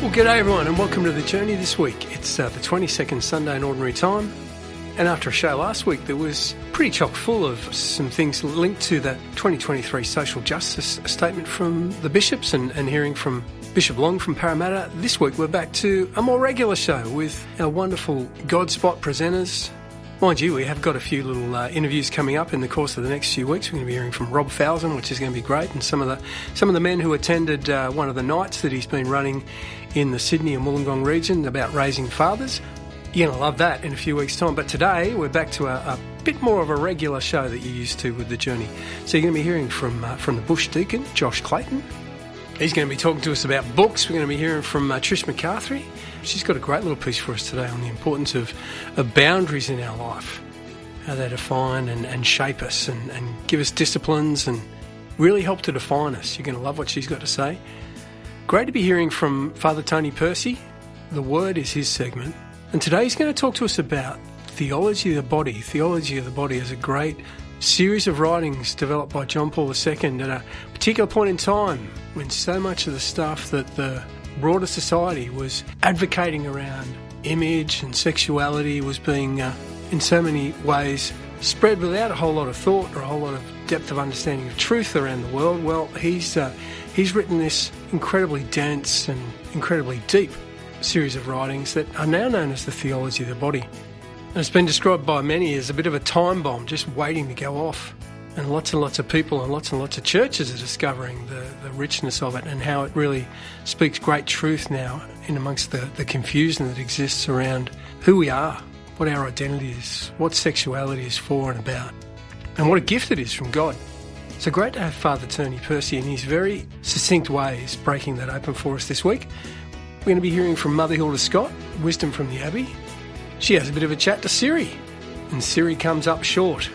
Well, g'day everyone, and welcome to the journey this week. It's uh, the 22nd Sunday in Ordinary Time, and after a show last week that was pretty chock full of some things linked to the 2023 social justice statement from the bishops and, and hearing from Bishop Long from Parramatta, this week we're back to a more regular show with our wonderful Godspot presenters, Mind you, we have got a few little uh, interviews coming up in the course of the next few weeks. We're going to be hearing from Rob Falzon, which is going to be great, and some of the some of the men who attended uh, one of the nights that he's been running in the Sydney and Wollongong region about raising fathers. You're going to love that in a few weeks' time. But today we're back to a, a bit more of a regular show that you're used to with the journey. So you're going to be hearing from uh, from the Bush Deacon, Josh Clayton. He's going to be talking to us about books. We're going to be hearing from uh, Trish McCarthy. She's got a great little piece for us today on the importance of, of boundaries in our life, how they define and, and shape us and, and give us disciplines and really help to define us. You're going to love what she's got to say. Great to be hearing from Father Tony Percy. The Word is his segment. And today he's going to talk to us about theology of the body. Theology of the body is a great series of writings developed by John Paul II at a particular point in time when so much of the stuff that the broader society was advocating around image and sexuality was being, uh, in so many ways, spread without a whole lot of thought or a whole lot of depth of understanding of truth around the world. Well, he's uh, he's written this incredibly dense and incredibly deep series of writings that are now known as the theology of the body. And it's been described by many as a bit of a time bomb just waiting to go off. And lots and lots of people and lots and lots of churches are discovering the, the richness of it and how it really speaks great truth now in amongst the, the confusion that exists around who we are, what our identity is, what sexuality is for and about, and what a gift it is from God. So great to have Father Tony Percy in his very succinct ways breaking that open for us this week. We're going to be hearing from Mother Hilda Scott, Wisdom from the Abbey. She has a bit of a chat to Siri, and Siri comes up short.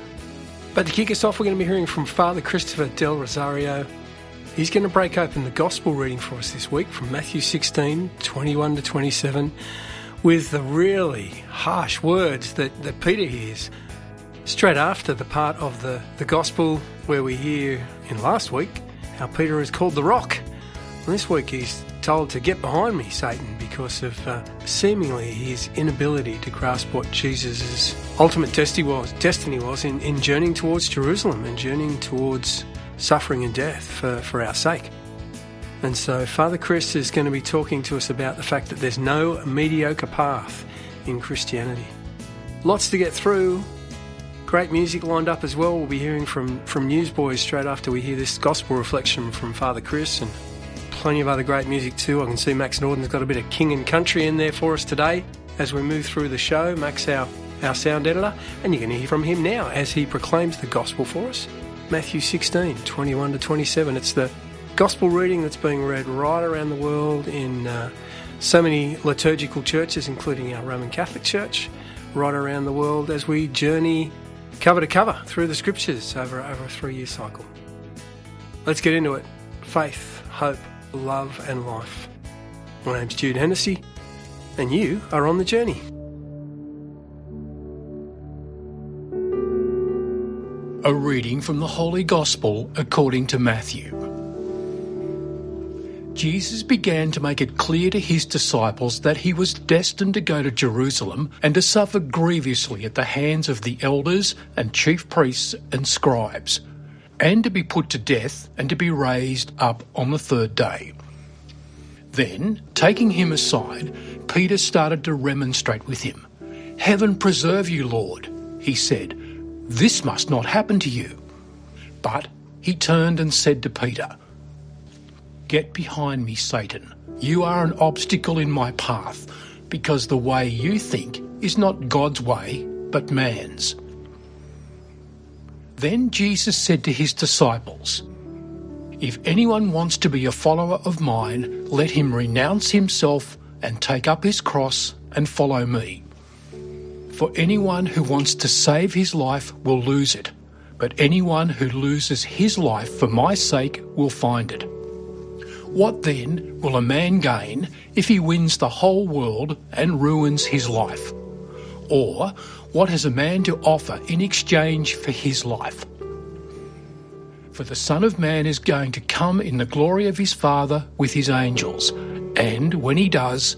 But to kick us off, we're going to be hearing from Father Christopher Del Rosario. He's going to break open the Gospel reading for us this week from Matthew 16, 21 to 27, with the really harsh words that, that Peter hears straight after the part of the, the Gospel where we hear in last week how Peter is called the rock. And this week he's told to get behind me, Satan, because of uh, seemingly his inability to grasp what Jesus' ultimate destiny was, destiny was in, in journeying towards Jerusalem and journeying towards suffering and death for, for our sake. And so Father Chris is going to be talking to us about the fact that there's no mediocre path in Christianity. Lots to get through. Great music lined up as well. We'll be hearing from, from Newsboys straight after we hear this gospel reflection from Father Chris and plenty of other great music too. I can see Max Norden's got a bit of King and Country in there for us today as we move through the show. Max, our, our sound editor, and you're going to hear from him now as he proclaims the gospel for us. Matthew 16, 21 to 27. It's the gospel reading that's being read right around the world in uh, so many liturgical churches, including our Roman Catholic Church, right around the world as we journey cover to cover through the scriptures over, over a three year cycle. Let's get into it. Faith, hope, love, and life. My name's Jude Hennessy, and you are on the journey. A reading from the Holy Gospel according to Matthew. Jesus began to make it clear to his disciples that he was destined to go to Jerusalem and to suffer grievously at the hands of the elders and chief priests and scribes and to be put to death and to be raised up on the third day. Then, taking him aside, Peter started to remonstrate with him. Heaven preserve you, Lord, he said. This must not happen to you. But he turned and said to Peter, Get behind me, Satan. You are an obstacle in my path, because the way you think is not God's way, but man's. Then Jesus said to his disciples, If anyone wants to be a follower of mine, let him renounce himself and take up his cross and follow me. For anyone who wants to save his life will lose it, but anyone who loses his life for my sake will find it. What then will a man gain if he wins the whole world and ruins his life? Or what has a man to offer in exchange for his life? For the Son of Man is going to come in the glory of his Father with his angels, And when he does,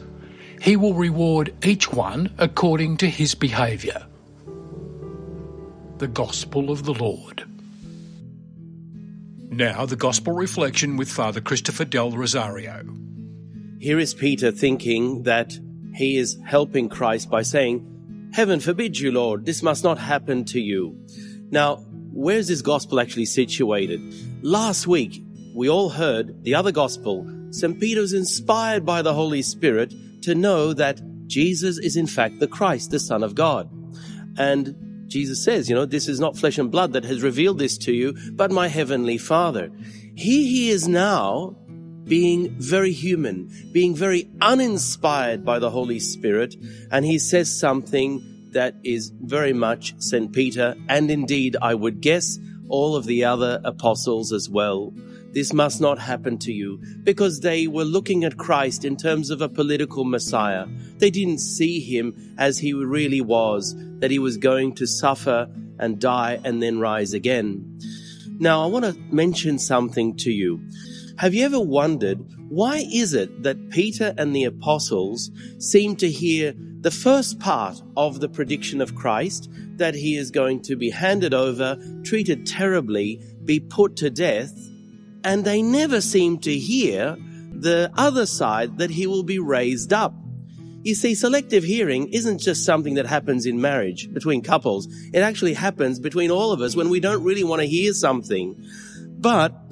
he will reward each one according to his behaviour. The Gospel of the Lord. Now, the Gospel reflection with Father Christopher Del Rosario. Here is Peter thinking that he is helping Christ by saying, Heaven forbid you, Lord, this must not happen to you. Now, where's this gospel actually situated? Last week, we all heard the other gospel. St. Peter was inspired by the Holy Spirit to know that Jesus is in fact the Christ, the Son of God. And Jesus says, you know, this is not flesh and blood that has revealed this to you, but my heavenly Father. Here he is now being very human, being very uninspired by the Holy Spirit, and he says something that is very much St. Peter, and indeed, I would guess, all of the other apostles as well. This must not happen to you because they were looking at Christ in terms of a political Messiah. They didn't see him as he really was, that he was going to suffer and die and then rise again. Now, I want to mention something to you. Have you ever wondered why is it that Peter and the apostles seem to hear the first part of the prediction of Christ that he is going to be handed over, treated terribly, be put to death, and they never seem to hear the other side that he will be raised up. You see, selective hearing isn't just something that happens in marriage between couples. It actually happens between all of us when we don't really want to hear something. But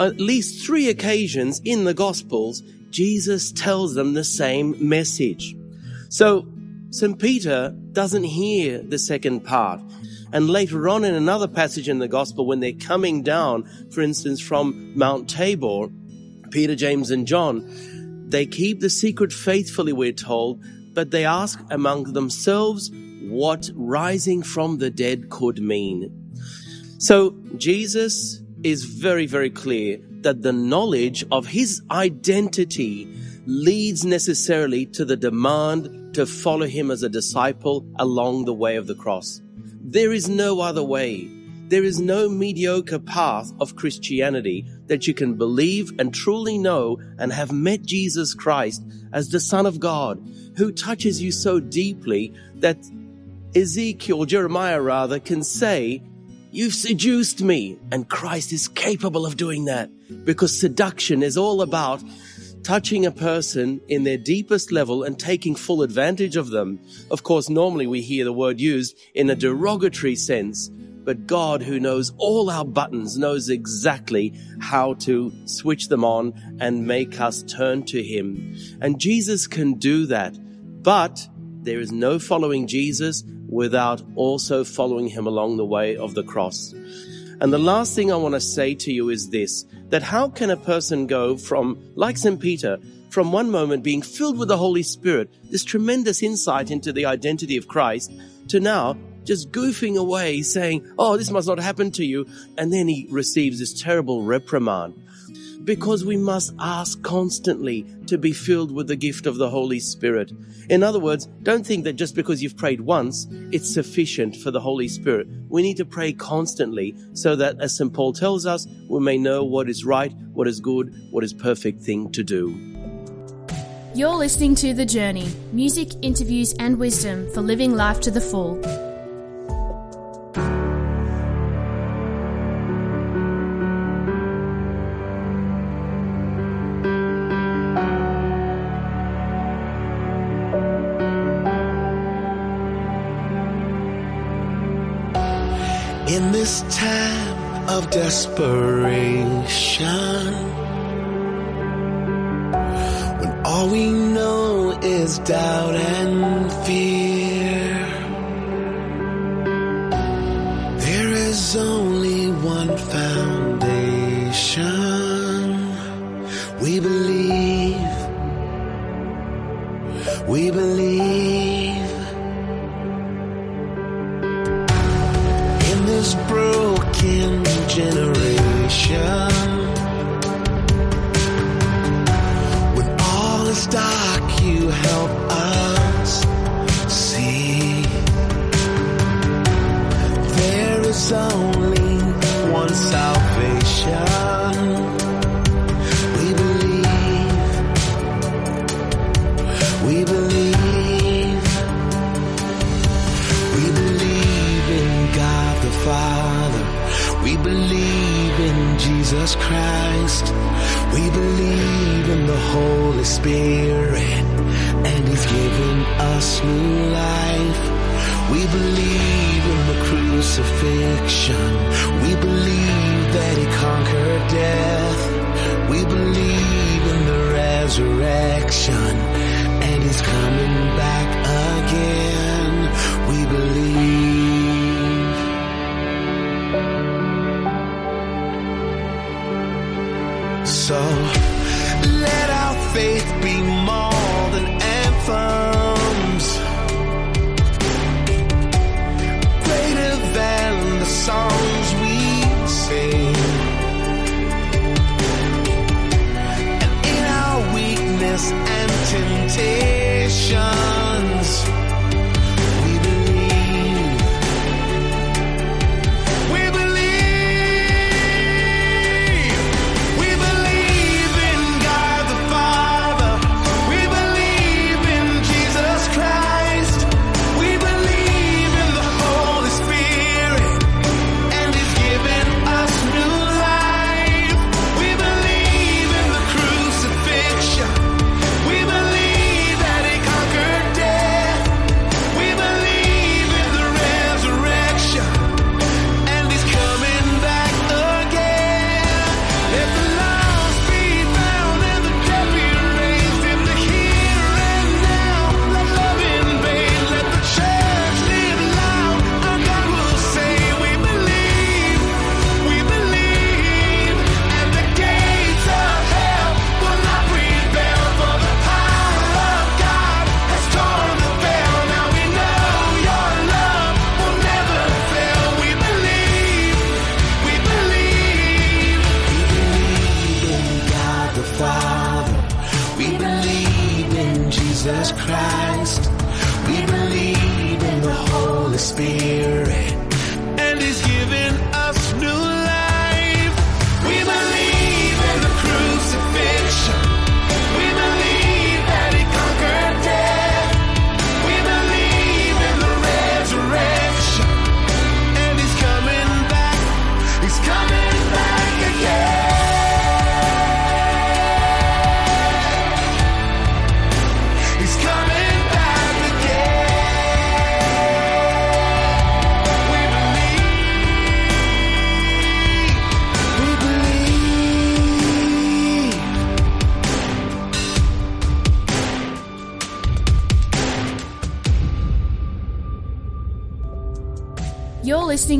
at least three occasions in the Gospels, Jesus tells them the same message. So St. Peter doesn't hear the second part. And later on in another passage in the Gospel, when they're coming down, for instance, from Mount Tabor, Peter, James, and John, they keep the secret faithfully, we're told, but they ask among themselves what rising from the dead could mean. So Jesus is very, very clear that the knowledge of his identity leads necessarily to the demand to follow him as a disciple along the way of the cross. There is no other way. There is no mediocre path of Christianity that you can believe and truly know and have met Jesus Christ as the Son of God, who touches you so deeply that Ezekiel, Jeremiah rather, can say, You've seduced me. And Christ is capable of doing that because seduction is all about touching a person in their deepest level and taking full advantage of them. Of course, normally we hear the word used in a derogatory sense, but God, who knows all our buttons, knows exactly how to switch them on and make us turn to Him. And Jesus can do that. But there is no following Jesus without also following him along the way of the cross. And the last thing I want to say to you is this that how can a person go from, like St. Peter, from one moment being filled with the Holy Spirit, this tremendous insight into the identity of Christ, to now just goofing away saying, Oh, this must not happen to you. And then he receives this terrible reprimand because we must ask constantly to be filled with the gift of the Holy Spirit. In other words, don't think that just because you've prayed once, it's sufficient for the Holy Spirit. We need to pray constantly so that, as St. Paul tells us, we may know what is right, what is good, what is perfect thing to do. You're listening to The Journey music, interviews, and wisdom for living life to the full. This time of desperation, when all we know is doubt and fear, Spirit and He's given us new life. We believe in the crucifixion. We believe that He conquered death. We believe in the resurrection and He's coming back again. We believe. So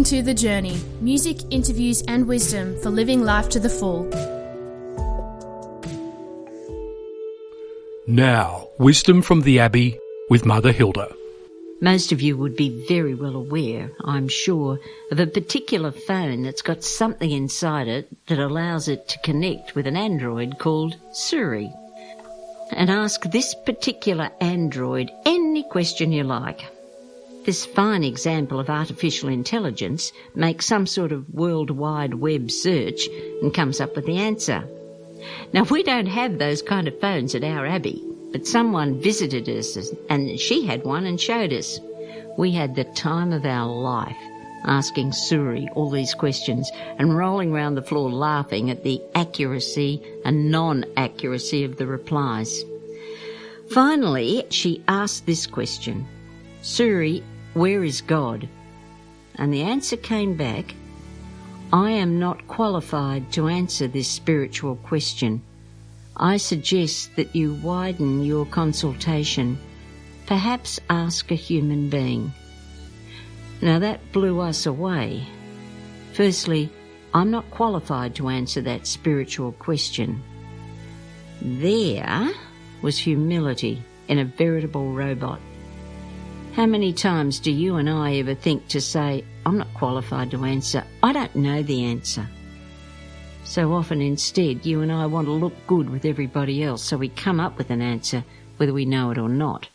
You're to The Journey music, interviews, and wisdom for living life to the full. Now, wisdom from the Abbey with Mother Hilda. Most of you would be very well aware, I'm sure, of a particular phone that's got something inside it that allows it to connect with an Android called Siri. And ask this particular Android any question you like. This fine example of artificial intelligence makes some sort of World Wide Web search and comes up with the answer. Now, we don't have those kind of phones at our Abbey, but someone visited us and she had one and showed us. We had the time of our life asking Siri all these questions and rolling round the floor laughing at the accuracy and non-accuracy of the replies. Finally, she asked this question. Siri, where is God? And the answer came back, I am not qualified to answer this spiritual question. I suggest that you widen your consultation. Perhaps ask a human being. Now that blew us away. Firstly, I'm not qualified to answer that spiritual question. There was humility in a veritable robot. How many times do you and I ever think to say, I'm not qualified to answer, I don't know the answer? So often instead, you and I want to look good with everybody else, so we come up with an answer whether we know it or not.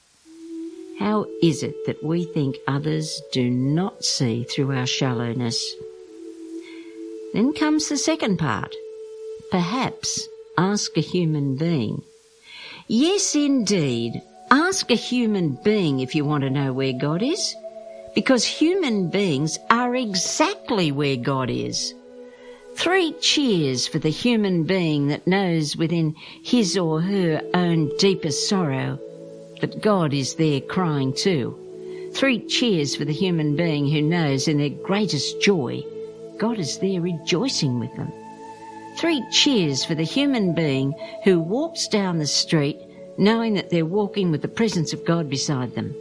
How is it that we think others do not see through our shallowness? Then comes the second part. Perhaps ask a human being. Yes, indeed. Ask a human being if you want to know where God is. Because human beings are exactly where God is. Three cheers for the human being that knows within his or her own deepest sorrow that God is there crying too. Three cheers for the human being who knows in their greatest joy God is there rejoicing with them. Three cheers for the human being who walks down the street knowing that they're walking with the presence of God beside them.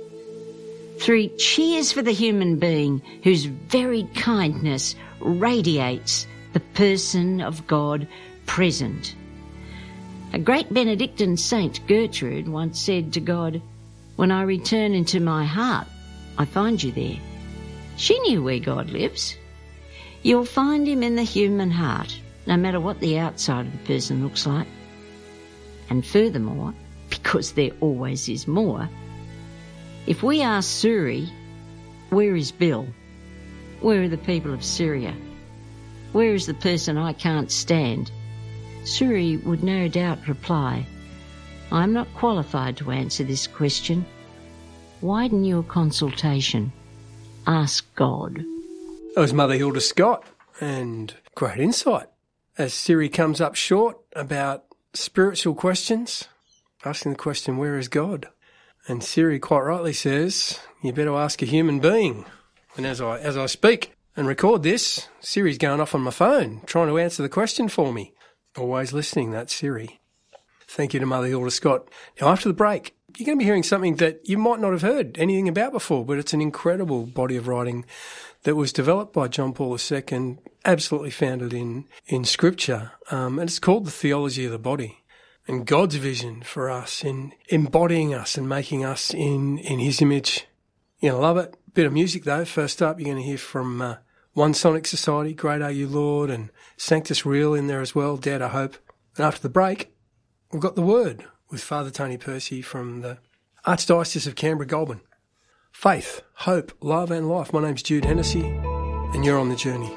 Three cheers for the human being whose very kindness radiates the person of God present. A great Benedictine saint, Gertrude, once said to God, When I return into my heart, I find you there. She knew where God lives. You'll find him in the human heart, no matter what the outside of the person looks like. And furthermore, because there always is more, if we ask Siri, where is Bill? Where are the people of Syria? Where is the person I can't stand? Siri would no doubt reply, I'm not qualified to answer this question. Widen your consultation. Ask God. That was Mother Hilda Scott, and great insight. As Siri comes up short about spiritual questions, asking the question, Where is God? And Siri quite rightly says, You better ask a human being. And as I, as I speak and record this, Siri's going off on my phone, trying to answer the question for me. Always listening, that's Siri. Thank you to Mother Hilda Scott. Now, after the break, you're going to be hearing something that you might not have heard anything about before, but it's an incredible body of writing that was developed by John Paul II, absolutely founded in, in Scripture. Um, and it's called The Theology of the Body. And God's vision for us in embodying us and making us in, in His image. You're going to love it. Bit of music though. First up, you're going to hear from uh, One Sonic Society, Great Are You Lord, and Sanctus Real in there as well, Dare to Hope. And after the break, we've got the Word with Father Tony Percy from the Archdiocese of Canberra Goulburn. Faith, hope, love, and life. My name's Jude Hennessy, and you're on the journey.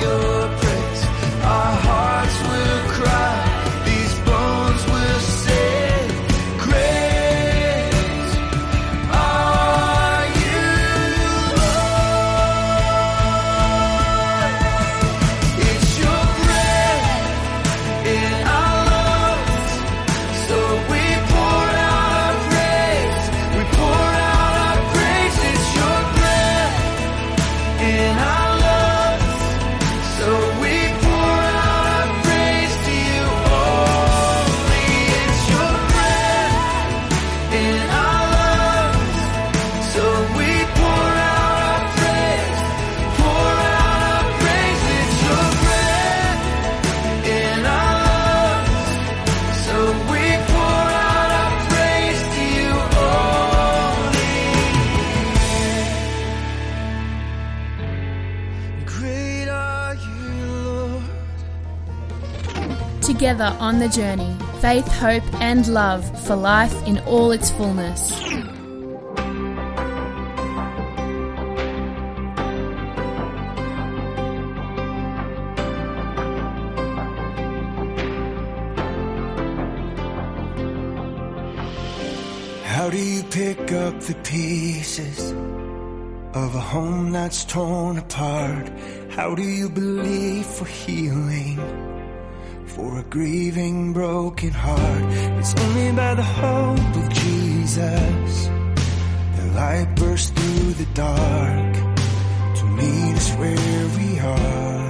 your together on the journey faith, hope, and love for life in all its fullness. How do you pick up the pieces of a home that's torn apart? How do you believe for healing for a grieving, broken heart? It's only by the hope of Jesus that light bursts through the dark to meet us where we are.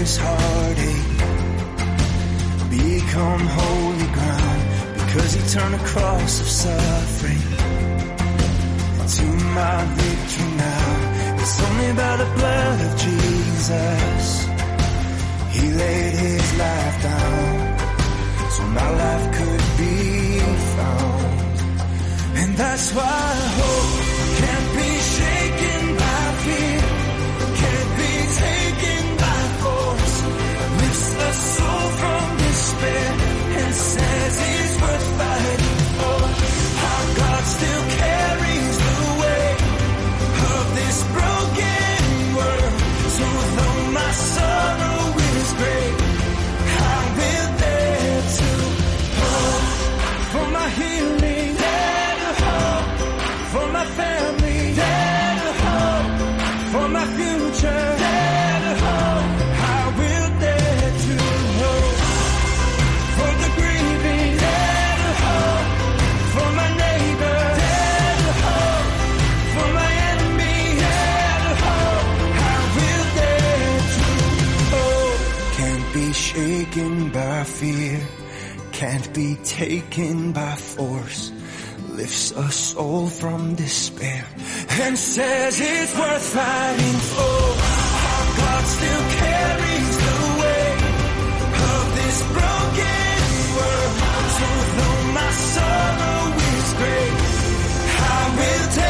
Deepest heartache become holy ground because he turned a cross of suffering to my victory now. It's only by the blood of Jesus. He laid his life down so my life could be found. And that's why I hope and says it's worth fighting can't be taken by force lifts a soul from despair and says it's worth fighting for. Our God still carries the weight of this broken world. So though my sorrow is great, I will dare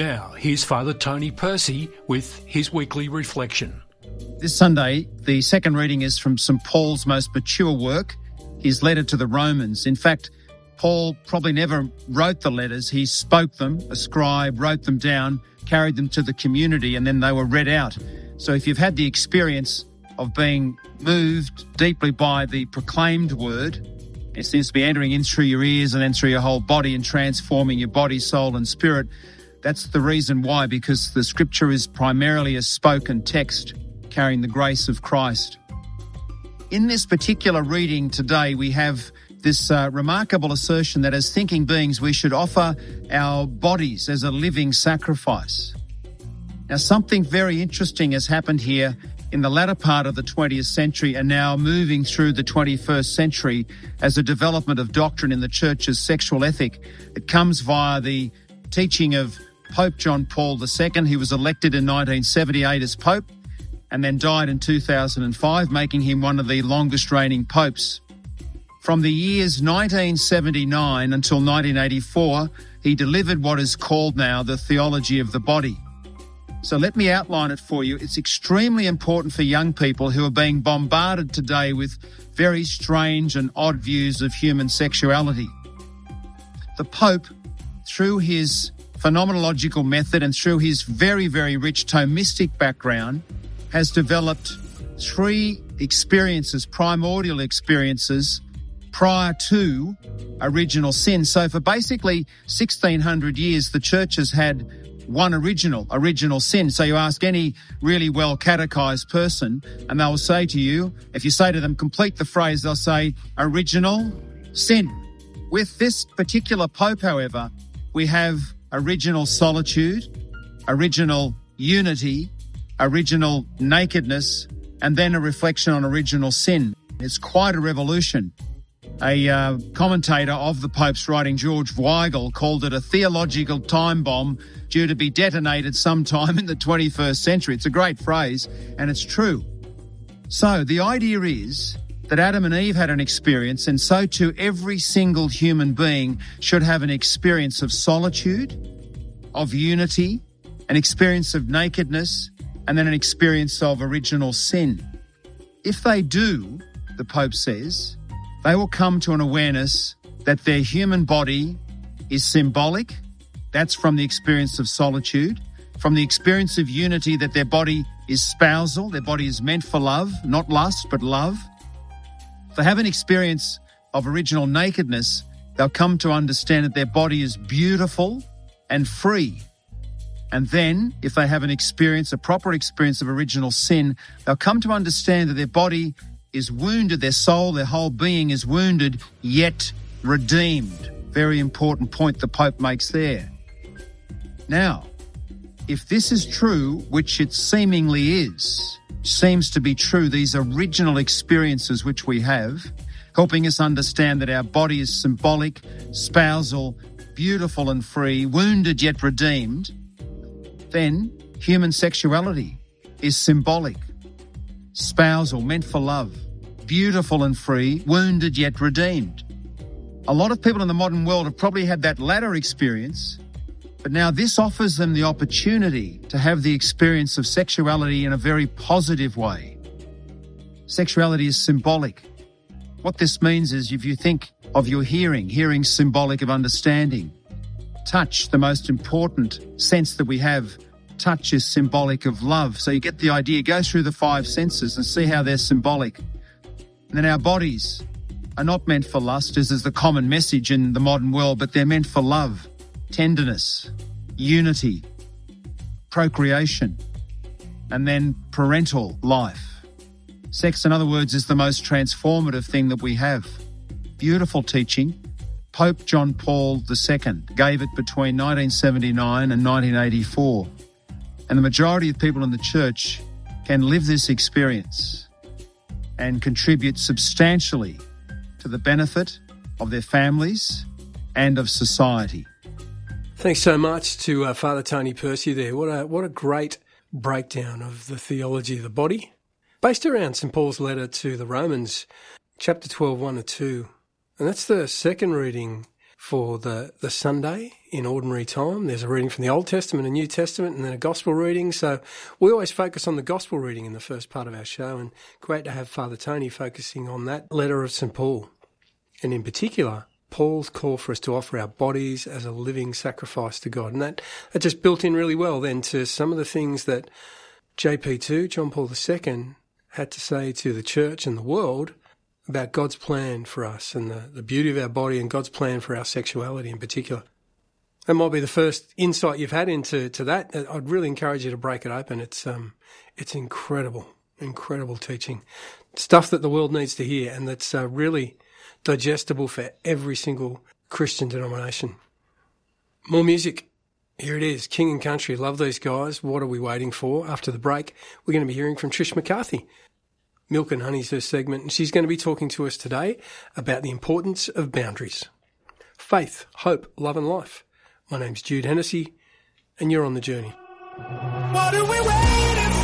Now, here's Father Tony Percy with his weekly reflection. This Sunday, the second reading is from St. Paul's most mature work, his letter to the Romans. In fact, Paul probably never wrote the letters. He spoke them, a scribe wrote them down, carried them to the community, and then they were read out. So if you've had the experience of being moved deeply by the proclaimed word, it seems to be entering in through your ears and then through your whole body and transforming your body, soul, and spirit. That's the reason why, because the scripture is primarily a spoken text carrying the grace of Christ. In this particular reading today, we have this uh, remarkable assertion that as thinking beings, we should offer our bodies as a living sacrifice. Now, something very interesting has happened here in the latter part of the 20th century and now moving through the 21st century as a development of doctrine in the church's sexual ethic. It comes via the teaching of Pope John Paul II. He was elected in 1978 as Pope and then died in 2005, making him one of the longest reigning popes. From the years 1979 until 1984, he delivered what is called now the theology of the body. So let me outline it for you. It's extremely important for young people who are being bombarded today with very strange and odd views of human sexuality. the Pope, through his phenomenological method and through his very, very rich Thomistic background, has developed three experiences, primordial experiences, prior to original sin. So for basically 1600 years, the church has had one original, original sin. So you ask any really well catechized person and they'll say to you, if you say to them, complete the phrase, they'll say original sin. With this particular Pope, however, we have original solitude, original unity, original nakedness, and then a reflection on original sin. It's quite a revolution. A uh, commentator of the Pope's writing, George Weigel, called it a theological time bomb due to be detonated sometime in the 21st century. It's a great phrase, and it's true. So the idea is that Adam and Eve had an experience, and so too every single human being should have an experience of solitude, of unity, an experience of nakedness, and then an experience of original sin. If they do, the Pope says, they will come to an awareness that their human body is symbolic. That's from the experience of solitude, from the experience of unity that their body is spousal, their body is meant for love, not lust, but love. If they have an experience of original nakedness, they'll come to understand that their body is beautiful and free. And then, if they have an experience, a proper experience of original sin, they'll come to understand that their body is wounded, their soul, their whole being is wounded, yet redeemed. Very important point the Pope makes there. Now, if this is true, which it seemingly is, seems to be true, these original experiences which we have, helping us understand that our body is symbolic, spousal, beautiful and free, wounded yet redeemed, then human sexuality is symbolic, spousal, meant for love, beautiful and free, wounded yet redeemed. A lot of people in the modern world have probably had that latter experience, but now this offers them the opportunity to have the experience of sexuality in a very positive way. Sexuality is symbolic. What this means is if you think of your hearing, hearing symbolic of understanding. Touch, the most important sense that we have, touch is symbolic of love. So you get the idea, go through the five senses and see how they're symbolic. And then our bodies are not meant for lust, as is the common message in the modern world, but they're meant for love, tenderness, unity, procreation, and then parental life. Sex, in other words, is the most transformative thing that we have. Beautiful teaching. Pope John Paul II gave it between 1979 and 1984. And the majority of people in the church can live this experience and contribute substantially to the benefit of their families and of society. Thanks so much to uh, Father Tony Percy there. What a what a great breakdown of the theology of the body, based around St Paul's letter to the Romans, chapter 12, 1 to 2. And that's the second reading for the, the Sunday in ordinary time. There's a reading from the Old Testament, a New Testament, and then a Gospel reading. So we always focus on the Gospel reading in the first part of our show, and great to have Father Tony focusing on that letter of St Paul. And in particular, Paul's call for us to offer our bodies as a living sacrifice to God. And that, that just built in really well then to some of the things that JP2, John Paul II, had to say to the church and the world about God's plan for us and the, the beauty of our body and God's plan for our sexuality in particular. That might be the first insight you've had into to that. I'd really encourage you to break it open. It's um, it's incredible, incredible teaching, stuff that the world needs to hear, and that's uh, really digestible for every single Christian denomination. More music. Here it is, King and Country. Love these guys. What are we waiting for? After the break, we're going to be hearing from Trish McCarthy. Milk and Honey's her segment, and she's going to be talking to us today about the importance of boundaries. Faith, hope, love, and life. My name's Jude Hennessy, and you're on the journey. What are we waiting for?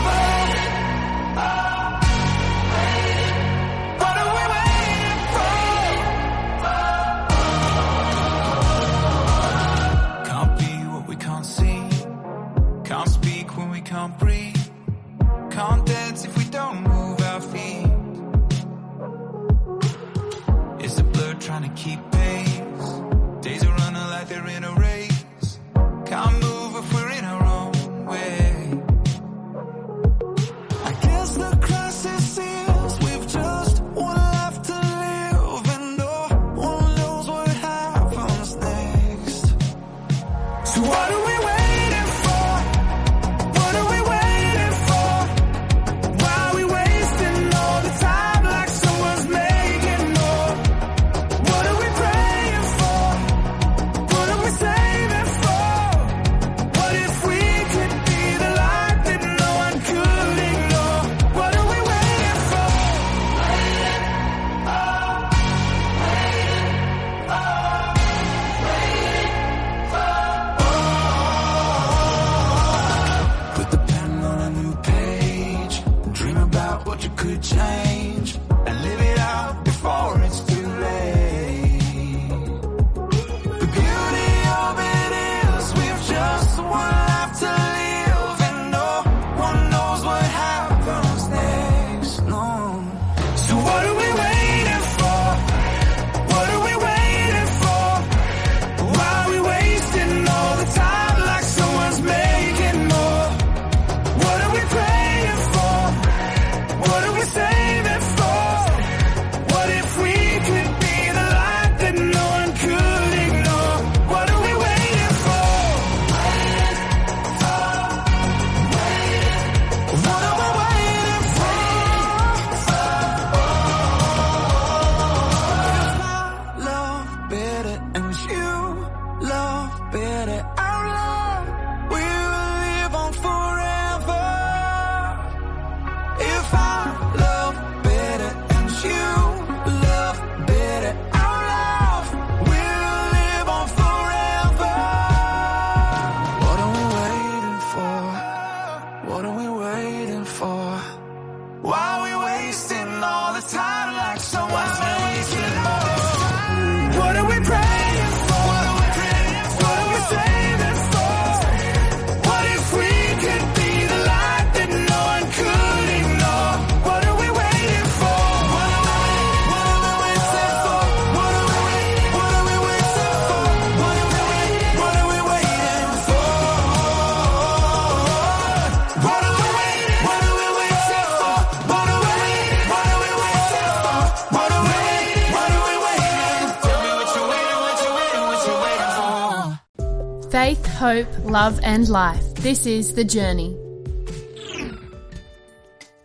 Hope, love, and life. This is The Journey.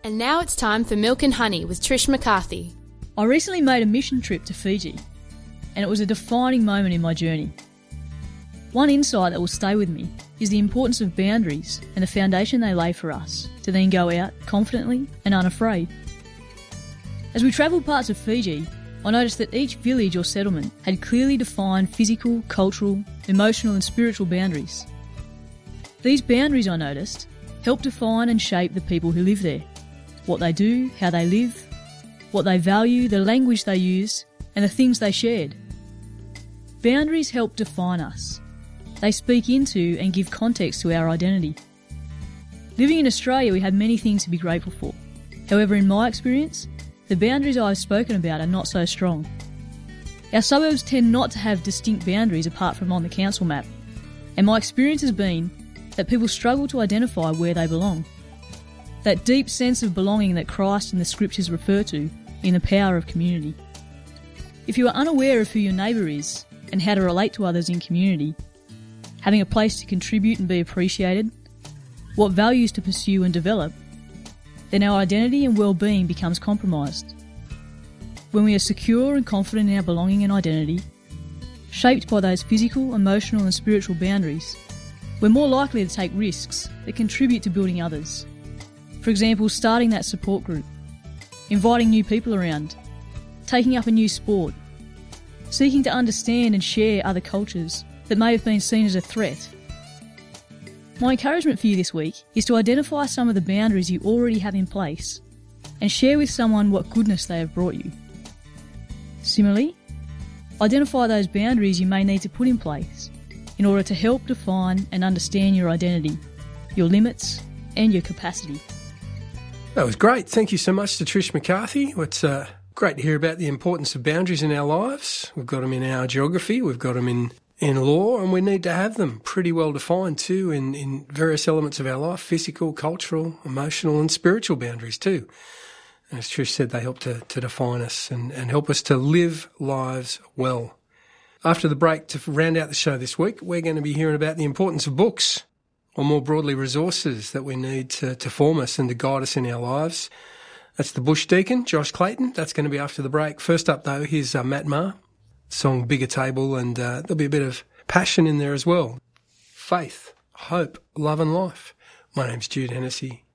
And now it's time for Milk and Honey with Trish McCarthy. I recently made a mission trip to Fiji, and it was a defining moment in my journey. One insight that will stay with me is the importance of boundaries and the foundation they lay for us to then go out confidently and unafraid. As we travelled parts of Fiji, I noticed that each village or settlement had clearly defined physical, cultural, emotional, and spiritual boundaries. These boundaries, I noticed, help define and shape the people who live there what they do, how they live, what they value, the language they use, and the things they shared. Boundaries help define us. They speak into and give context to our identity. Living in Australia, we have many things to be grateful for. However, in my experience, the boundaries I've spoken about are not so strong. Our suburbs tend not to have distinct boundaries apart from on the council map, and my experience has been that people struggle to identify where they belong. That deep sense of belonging that Christ and the scriptures refer to in the power of community. If you are unaware of who your neighbour is and how to relate to others in community, having a place to contribute and be appreciated, what values to pursue and develop, then our identity and well-being becomes compromised. When we are secure and confident in our belonging and identity, shaped by those physical, emotional and spiritual boundaries, we're more likely to take risks that contribute to building others. For example, starting that support group, inviting new people around, taking up a new sport, seeking to understand and share other cultures that may have been seen as a threat. My encouragement for you this week is to identify some of the boundaries you already have in place and share with someone what goodness they have brought you. Similarly, identify those boundaries you may need to put in place in order to help define and understand your identity, your limits, and your capacity. That was great. Thank you so much to Trish McCarthy. It's uh, great to hear about the importance of boundaries in our lives. We've got them in our geography, we've got them in, in law, and we need to have them pretty well defined too in, in various elements of our life physical, cultural, emotional, and spiritual boundaries too. And as Trish said, they help to, to define us and, and help us to live lives well. After the break, to round out the show this week, we're going to be hearing about the importance of books or more broadly, resources that we need to, to form us and to guide us in our lives. That's the Bush Deacon, Josh Clayton. That's going to be after the break. First up, though, here's uh, Matt Maher, song Bigger Table, and uh, there'll be a bit of passion in there as well. Faith, hope, love, and life. My name's Jude Hennessy.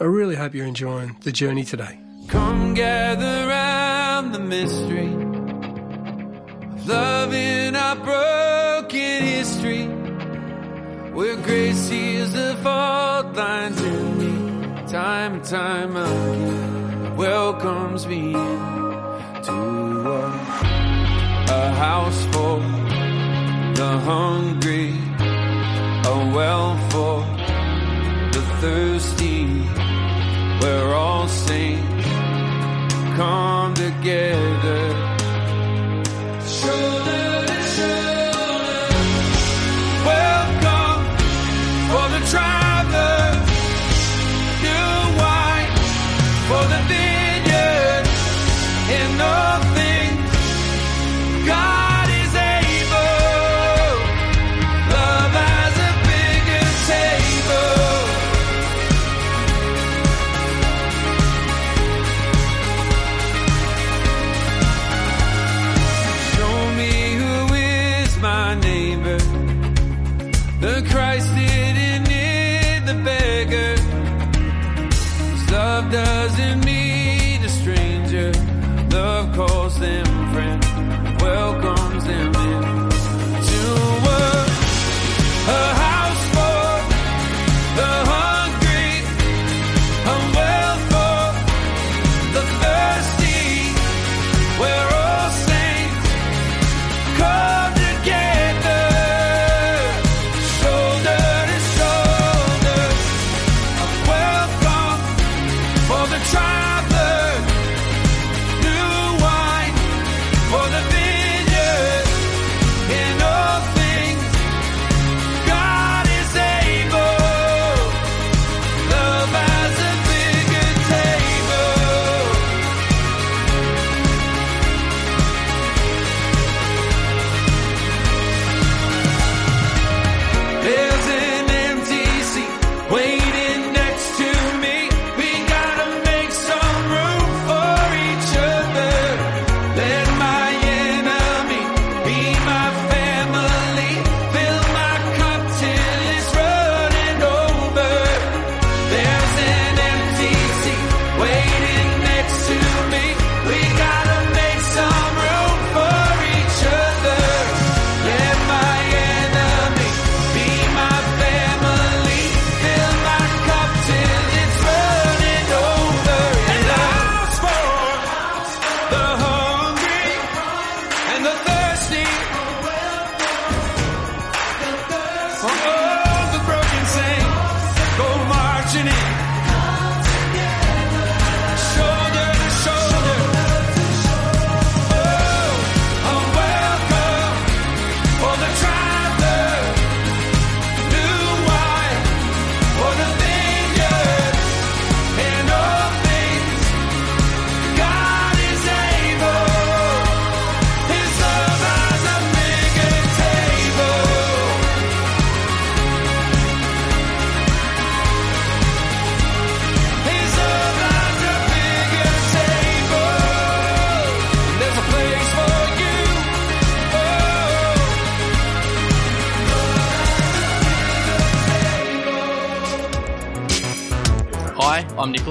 I really hope you're enjoying the journey today. Come gather round the mystery of love in our broken history, where grace sees the fault lines to me, time and time again, welcomes me in to house for the hungry, a well for the thirsty. We're all saints, come together. Sure.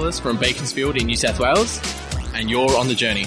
Nicholas from Beaconsfield in New South Wales, and you're on the journey.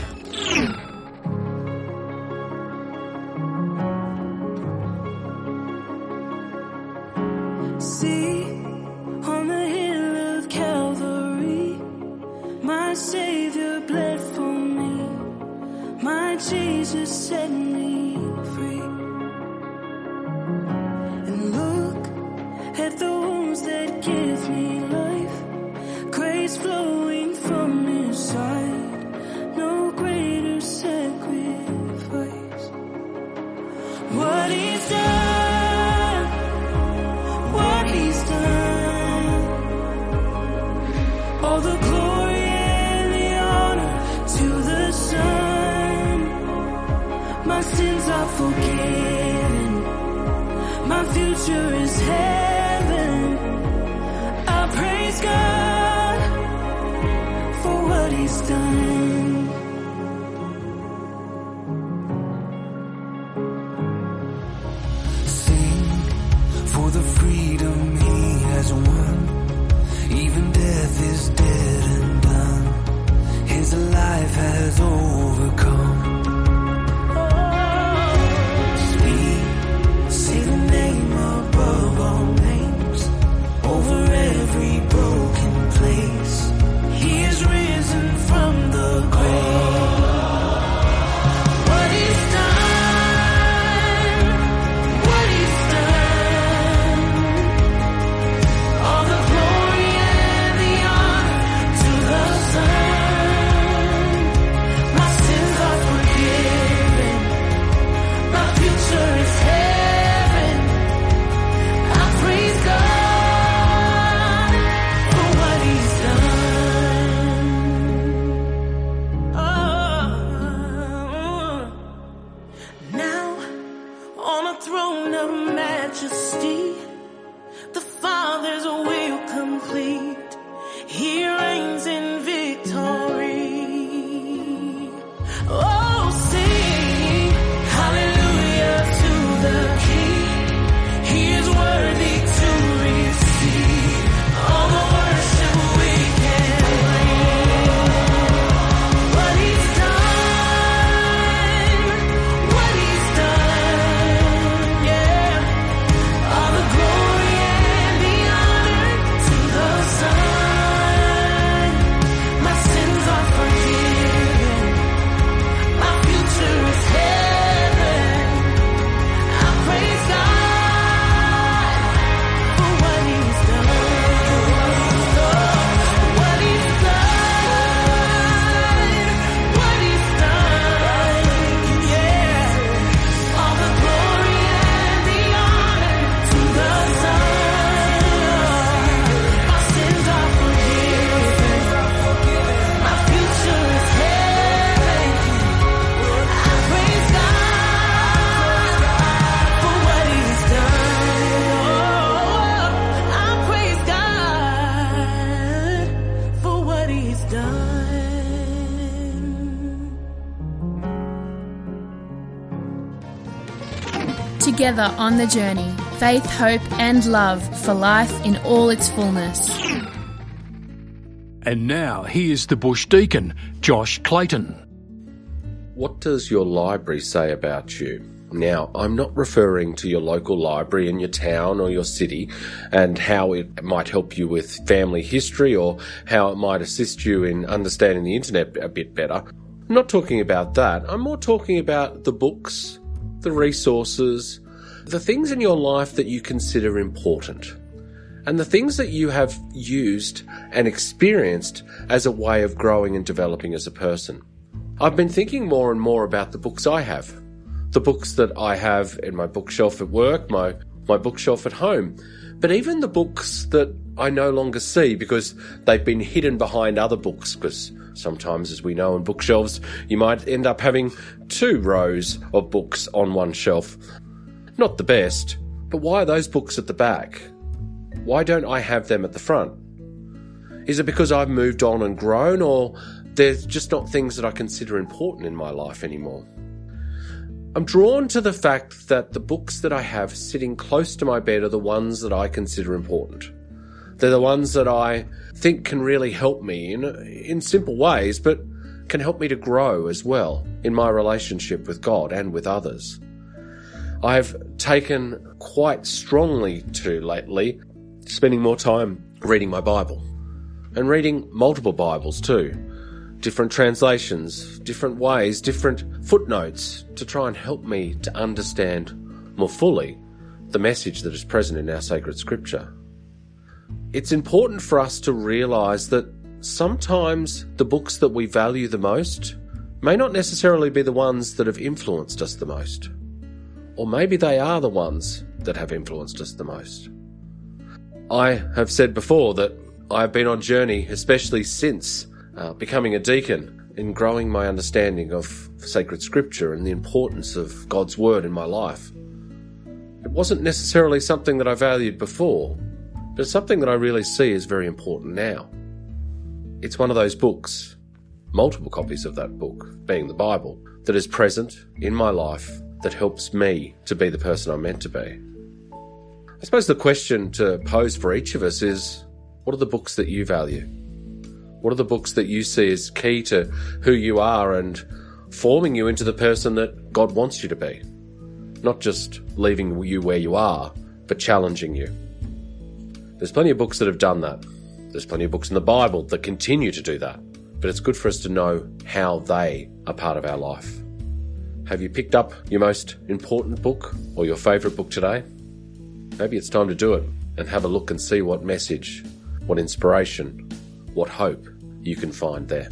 Together on the journey, faith, hope, and love for life in all its fullness. And now here's the Bush Deacon, Josh Clayton. What does your library say about you? Now, I'm not referring to your local library in your town or your city and how it might help you with family history or how it might assist you in understanding the internet a bit better. I'm not talking about that. I'm more talking about the books, the resources, the things in your life that you consider important, and the things that you have used and experienced as a way of growing and developing as a person. I've been thinking more and more about the books I have, the books that I have in my bookshelf at work, my, my bookshelf at home, but even the books that I no longer see because they've been hidden behind other books. Because sometimes, as we know in bookshelves, you might end up having two rows of books on one shelf. Not the best, but why are those books at the back? Why don't I have them at the front? Is it because I've moved on and grown, or there's just not things that I consider important in my life anymore? I'm drawn to the fact that the books that I have sitting close to my bed are the ones that I consider important. They're the ones that I think can really help me in, in simple ways, but can help me to grow as well in my relationship with God and with others. I've taken quite strongly to lately spending more time reading my Bible and reading multiple Bibles too. Different translations, different ways, different footnotes to try and help me to understand more fully the message that is present in our sacred scripture. It's important for us to realize that sometimes the books that we value the most may not necessarily be the ones that have influenced us the most. Or maybe they are the ones that have influenced us the most. I have said before that I've been on journey, especially since uh, becoming a deacon, in growing my understanding of sacred scripture and the importance of God's word in my life. It wasn't necessarily something that I valued before, but it's something that I really see as very important now. It's one of those books, multiple copies of that book, being the Bible, that is present in my life that helps me to be the person I'm meant to be. I suppose the question to pose for each of us is what are the books that you value? What are the books that you see as key to who you are and forming you into the person that God wants you to be? Not just leaving you where you are, but challenging you. There's plenty of books that have done that. There's plenty of books in the Bible that continue to do that. But it's good for us to know how they are part of our life. Have you picked up your most important book or your favourite book today? Maybe it's time to do it and have a look and see what message, what inspiration, what hope you can find there.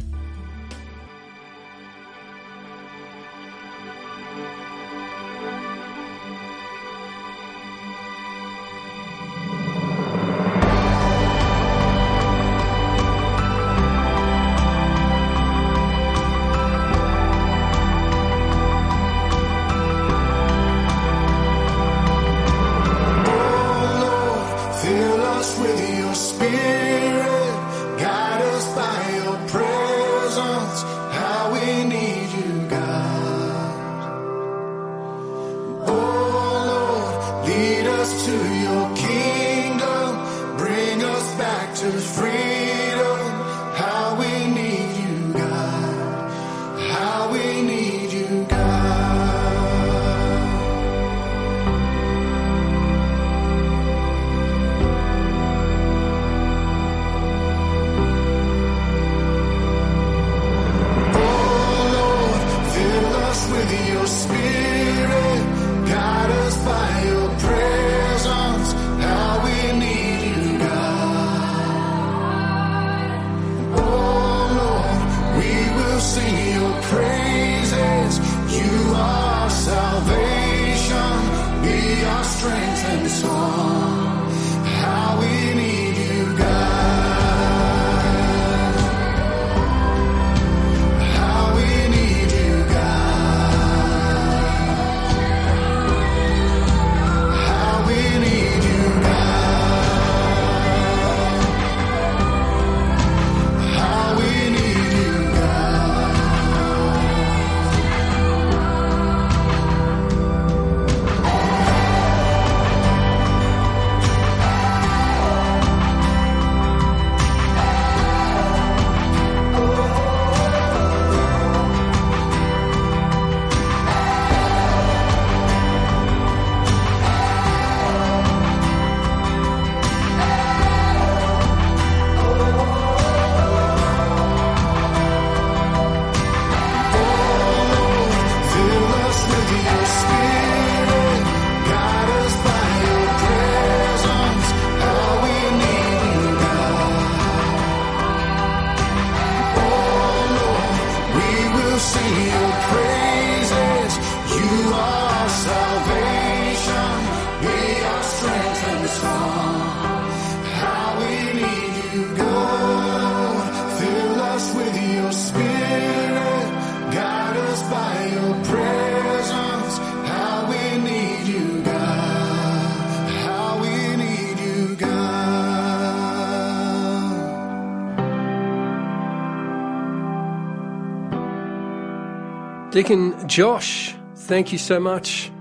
Deacon Josh, thank you so much.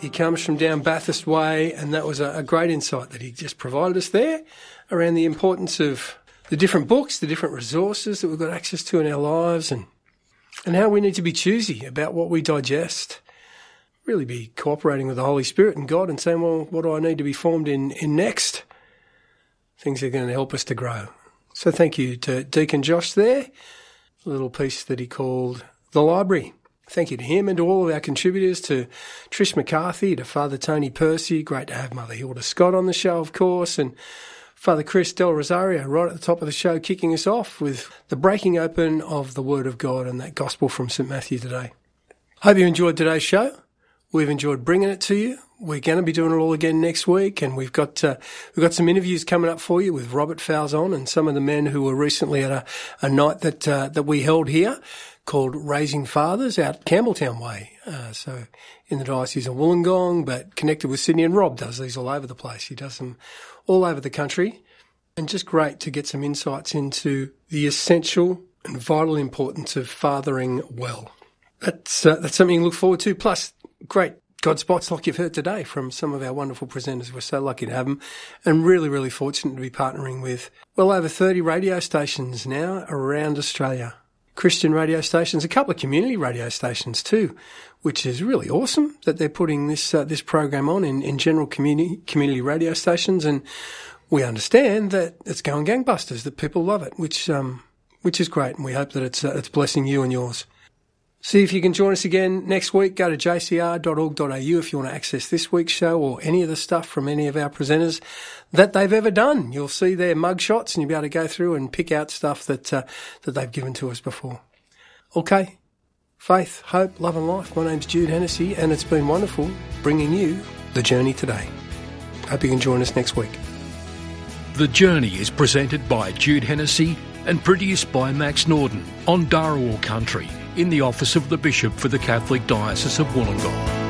He comes from down Bathurst Way, and that was a, a great insight that he just provided us there around the importance of the different books, the different resources that we've got access to in our lives, and and how we need to be choosy about what we digest. Really be cooperating with the Holy Spirit and God and saying, well, what do I need to be formed in, in next? Things that are going to help us to grow. So thank you to Deacon Josh there. A little piece that he called The Library. Thank you to him and to all of our contributors, to Trish McCarthy, to Father Tony Percy. Great to have Mother Hilda Scott on the show, of course, and Father Chris Del Rosario right at the top of the show, kicking us off with the breaking open of the Word of God and that Gospel from St Matthew today. Hope you enjoyed today's show. We've enjoyed bringing it to you. We're going to be doing it all again next week, and we've got uh, we've got some interviews coming up for you with Robert Falzon and some of the men who were recently at a, a night that uh, that we held here called Raising Fathers out Campbelltown Way. Uh, so in the diocese of Wollongong, but connected with Sydney. And Rob does these all over the place. He does them all over the country, and just great to get some insights into the essential and vital importance of fathering well. That's uh, that's something to look forward to. Plus, great God spots like you've heard today from some of our wonderful presenters. We're so lucky to have them and really, really fortunate to be partnering with well over 30 radio stations now around Australia. Christian radio stations, a couple of community radio stations too, which is really awesome that they're putting this uh, this program on in, in general community community radio stations, and we understand that it's going gangbusters, that people love it, which um, which is great, and we hope that it's uh, it's blessing you and yours. See if you can join us again next week. Go to jcr.org.au if you want to access this week's show or any of the stuff from any of our presenters that they've ever done. You'll see their mugshots and you'll be able to go through and pick out stuff that, uh, that they've given to us before. Okay. Faith, hope, love and life. My name's Jude Hennessy and it's been wonderful bringing you the journey today. Hope you can join us next week. The Journey is presented by Jude Hennessy and produced by Max Norden on Darawal Country in the office of the Bishop for the Catholic Diocese of Wollongong.